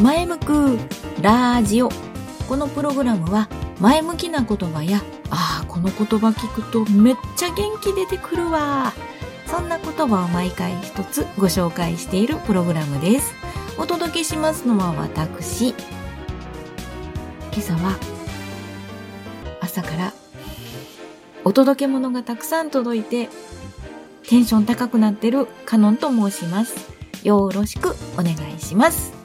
前向くラジオ。このプログラムは前向きな言葉や、ああ、この言葉聞くとめっちゃ元気出てくるわ。そんな言葉を毎回一つご紹介しているプログラムです。お届けしますのは私。今朝は朝からお届け物がたくさん届いてテンション高くなってるカノンと申します。よろしくお願いします。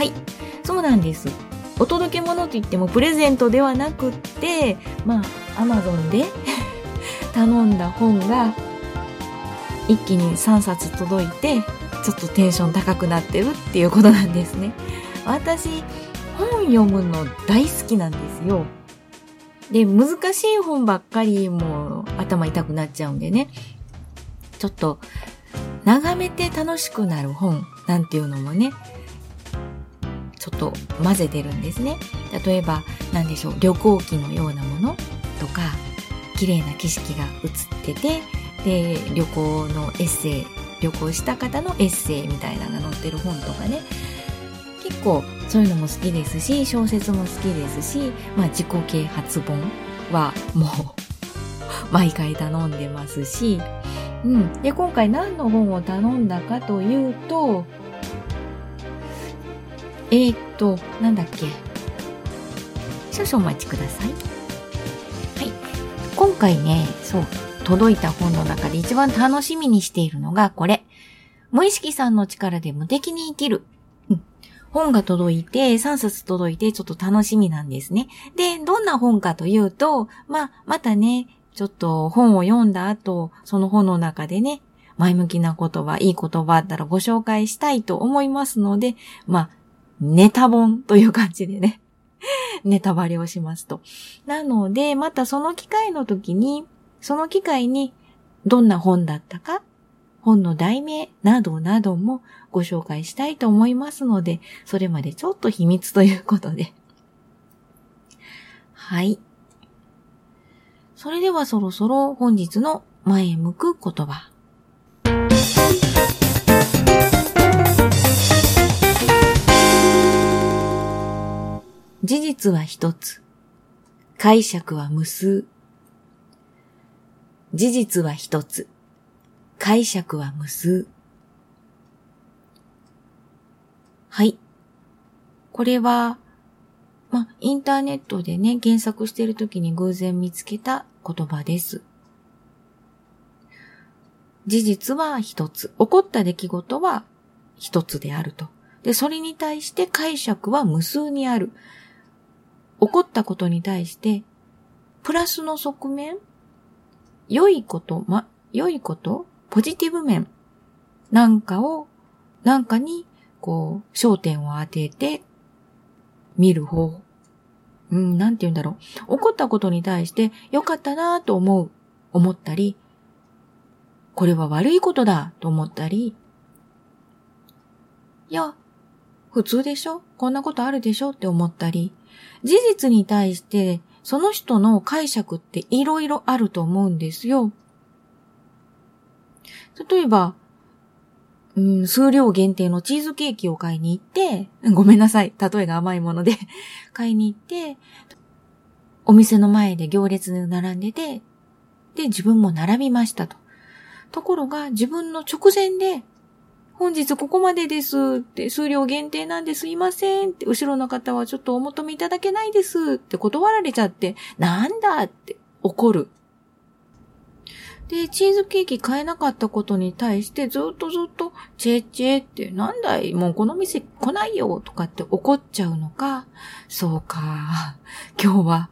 はい。そうなんです。お届け物といってもプレゼントではなくって、まあ、アマゾンで 頼んだ本が一気に3冊届いて、ちょっとテンション高くなってるっていうことなんですね。私、本読むの大好きなんですよ。で、難しい本ばっかりもう頭痛くなっちゃうんでね。ちょっと、眺めて楽しくなる本なんていうのもね、と混ぜてるんですね。例えば、何でしょう、旅行記のようなものとか、綺麗な景色が映ってて、で、旅行のエッセイ、旅行した方のエッセイみたいなのが載ってる本とかね、結構そういうのも好きですし、小説も好きですし、まあ自己啓発本はもう 毎回頼んでますし、うん。で、今回何の本を頼んだかというと、えー、と、なんだっけ？少々お待ちください。はい。今回ね、そう、届いた本の中で一番楽しみにしているのがこれ。無意識さんの力で無敵に生きる。うん、本が届いて、3冊届いて、ちょっと楽しみなんですね。で、どんな本かというと、まあ、またね、ちょっと本を読んだ後、その本の中でね、前向きな言葉、いい言葉あったらご紹介したいと思いますので、まあ、ネタ本という感じでね、ネタバレをしますと。なので、またその機会の時に、その機会にどんな本だったか、本の題名などなどもご紹介したいと思いますので、それまでちょっと秘密ということで。はい。それではそろそろ本日の前向く言葉。事実は一つ。解釈は無数。事実は一つ。解釈は無数。はい。これは、ま、インターネットでね、検索しているときに偶然見つけた言葉です。事実は一つ。起こった出来事は一つであると。で、それに対して解釈は無数にある。起こったことに対して、プラスの側面良いこと、ま、良いことポジティブ面なんかを、なんかに、こう、焦点を当てて、見る方法。うん、なんて言うんだろう。起こったことに対して、良かったなと思う、思ったり、これは悪いことだと思ったり、いや、普通でしょ？こんなことあるでしょ？って思ったり、事実に対してその人の解釈っていろいろあると思うんですよ。例えば、うん、数量限定のチーズケーキを買いに行って、ごめんなさい、例えが甘いもので 買いに行って、お店の前で行列に並んでて、で、自分も並びましたと。ところが、自分の直前で、本日ここまでです。って、数量限定なんですいませんって、後ろの方はちょっとお求めいただけないですって断られちゃって、なんだって怒る。で、チーズケーキ買えなかったことに対してずっとずっと、チェチェって、なんだい、もうこの店来ないよとかって怒っちゃうのか、そうか、今日は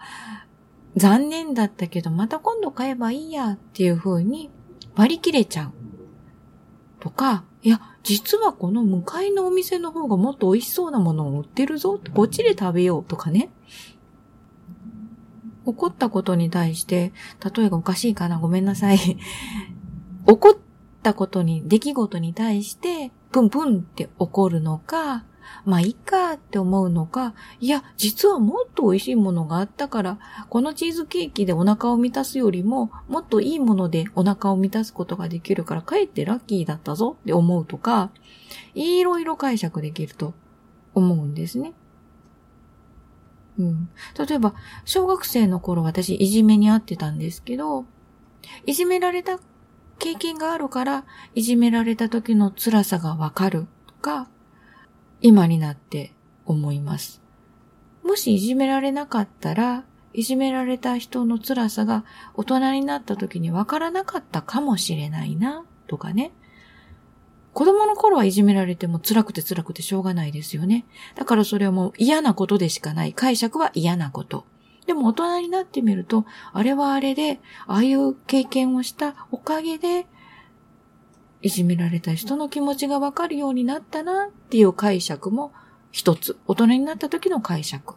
残念だったけどまた今度買えばいいやっていう風に割り切れちゃう。とか、いや、実はこの向かいのお店の方がもっと美味しそうなものを売ってるぞ。こっちで食べようとかね。怒ったことに対して、例えがおかしいかなごめんなさい。怒ったことに、出来事に対して、プンプンって怒るのか、まあいいかって思うのか、いや、実はもっと美味しいものがあったから、このチーズケーキでお腹を満たすよりも、もっといいものでお腹を満たすことができるから、かえってラッキーだったぞって思うとか、いろいろ解釈できると思うんですね。うん。例えば、小学生の頃私いじめにあってたんですけど、いじめられた経験があるから、いじめられた時の辛さがわかるとか、今になって思います。もしいじめられなかったら、いじめられた人の辛さが大人になった時にわからなかったかもしれないな、とかね。子供の頃はいじめられても辛くて辛くてしょうがないですよね。だからそれはもう嫌なことでしかない。解釈は嫌なこと。でも大人になってみると、あれはあれで、ああいう経験をしたおかげで、いじめられた人の気持ちがわかるようになったなっていう解釈も一つ。大人になった時の解釈。っ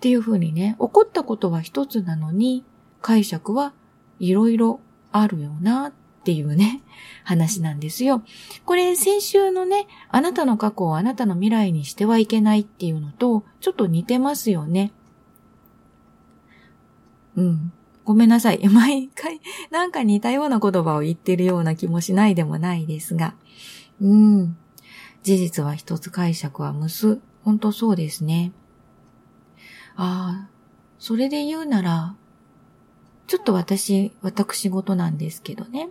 ていうふうにね、起こったことは一つなのに、解釈はいろいろあるよなっていうね、話なんですよ。これ先週のね、あなたの過去をあなたの未来にしてはいけないっていうのと、ちょっと似てますよね。うん。ごめんなさい。毎回なんか似たような言葉を言ってるような気もしないでもないですが。うん。事実は一つ解釈は無数。本当そうですね。ああ、それで言うなら、ちょっと私、私事なんですけどね。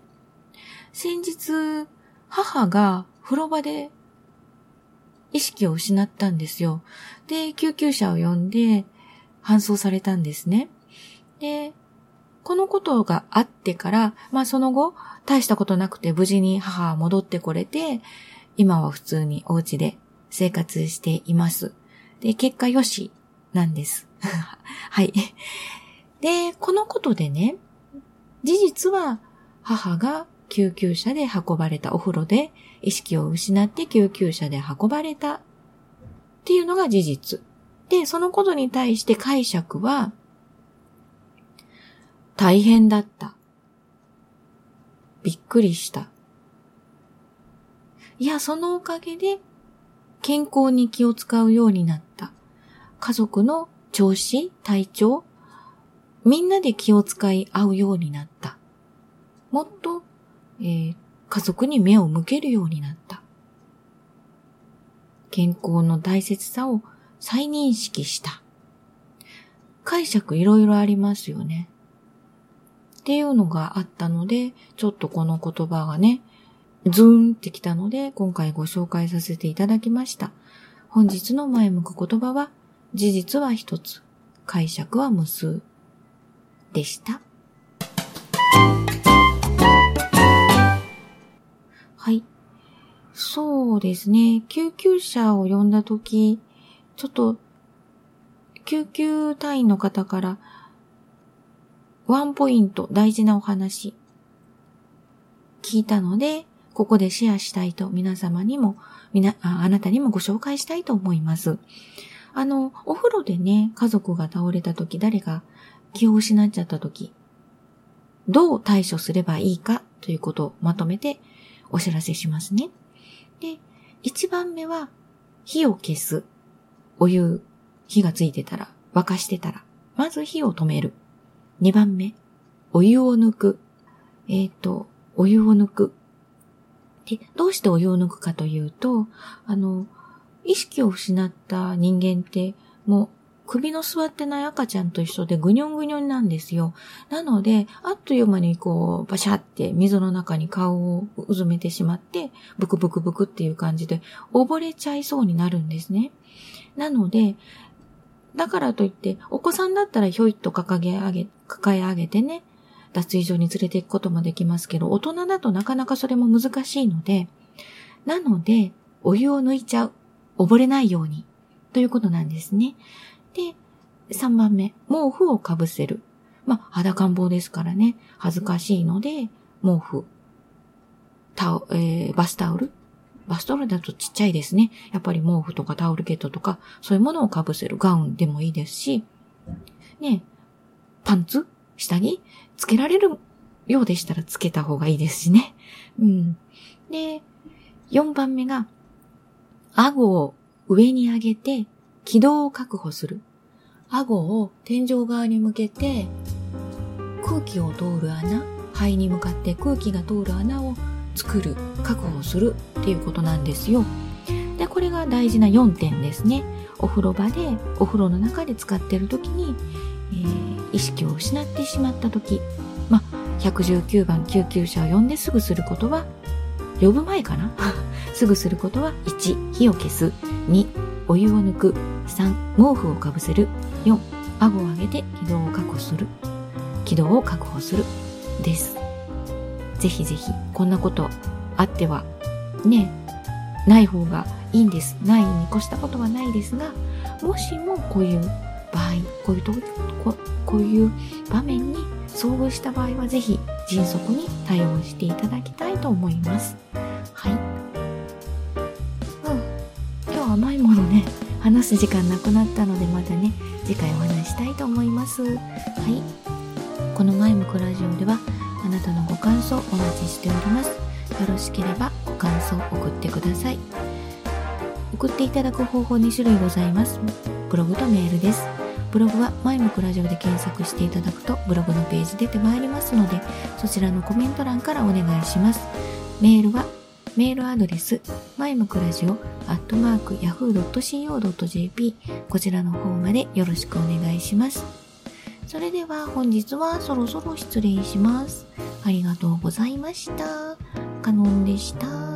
先日、母が風呂場で意識を失ったんですよ。で、救急車を呼んで搬送されたんですね。で、このことがあってから、まあその後、大したことなくて無事に母は戻ってこれて、今は普通にお家で生活しています。で、結果よしなんです。はい。で、このことでね、事実は母が救急車で運ばれたお風呂で意識を失って救急車で運ばれたっていうのが事実。で、そのことに対して解釈は、大変だった。びっくりした。いや、そのおかげで健康に気を使うようになった。家族の調子、体調、みんなで気を使い合うようになった。もっと、えー、家族に目を向けるようになった。健康の大切さを再認識した。解釈いろいろありますよね。っていうのがあったので、ちょっとこの言葉がね、ズーンってきたので、今回ご紹介させていただきました。本日の前向く言葉は、事実は一つ、解釈は無数でした。はい。そうですね。救急車を呼んだとき、ちょっと、救急隊員の方から、ワンポイント大事なお話聞いたので、ここでシェアしたいと皆様にも、みなあ、なたにもご紹介したいと思います。あの、お風呂でね、家族が倒れた時、誰が気を失っちゃった時、どう対処すればいいかということをまとめてお知らせしますね。で、一番目は、火を消す。お湯、火がついてたら、沸かしてたら、まず火を止める。2番目、お湯を抜く。えっ、ー、と、お湯を抜く。で、どうしてお湯を抜くかというと、あの、意識を失った人間って、もう首の座ってない赤ちゃんと一緒でぐにょんぐにょんなんですよ。なので、あっという間にこう、バシャって水の中に顔をうずめてしまって、ブクブクブクっていう感じで溺れちゃいそうになるんですね。なので、だからといって、お子さんだったらひょいっと掲げ上げ、抱え上げてね、脱衣所に連れて行くこともできますけど、大人だとなかなかそれも難しいので、なので、お湯を抜いちゃう。溺れないように。ということなんですね。で、3番目、毛布をかぶせる。まあ、裸ん坊ですからね、恥ずかしいので、毛布、タオ、えー、バスタオルバスタオルだとちっちゃいですね。やっぱり毛布とかタオルケットとか、そういうものをかぶせるガウンでもいいですし、ね、パンツ？下着？つけられるようでしたらつけた方がいいですしね。うん。で、4番目が、顎を上に上げて軌道を確保する。顎を天井側に向けて空気を通る穴、肺に向かって空気が通る穴を作る、確保するっていうことなんですよ。で、これが大事な4点ですね。お風呂場で、お風呂の中で使ってる時に、えー、意識を失ってしまった時、まあ、119番救急車を呼んですぐすることは、呼ぶ前かな？すぐすることは、1、火を消す。2、お湯を抜く。3、毛布をかぶせる。4、顎を上げて軌道を確保する。軌道を確保する。です。ぜひぜひ、こんなことあっては、ね、ない方がいいんです。ないに越したことはないですが、もしもこういう場合、こういうとこ、こういう場面に遭遇した場合はぜひ迅速に対応していただきたいと思います。はい。うん。今日は甘いものね、話す時間なくなったのでまたね、次回お話したいと思います。はい。この前向くラジオではなたのご感想お待ちしております。よろしければご感想送ってください。送っていただく方法2種類ございます。ブログとメールです。ブログは前向くラジオで検索していただくとブログのページ出てまいりますので、そちらのコメント欄からお願いします。メールは、メールアドレス、前向くラジオ、アットマーク、yahoo.co.jp、こちらの方までよろしくお願いします。それでは本日はそろそろ失礼します。ありがとうございました。カノンでした。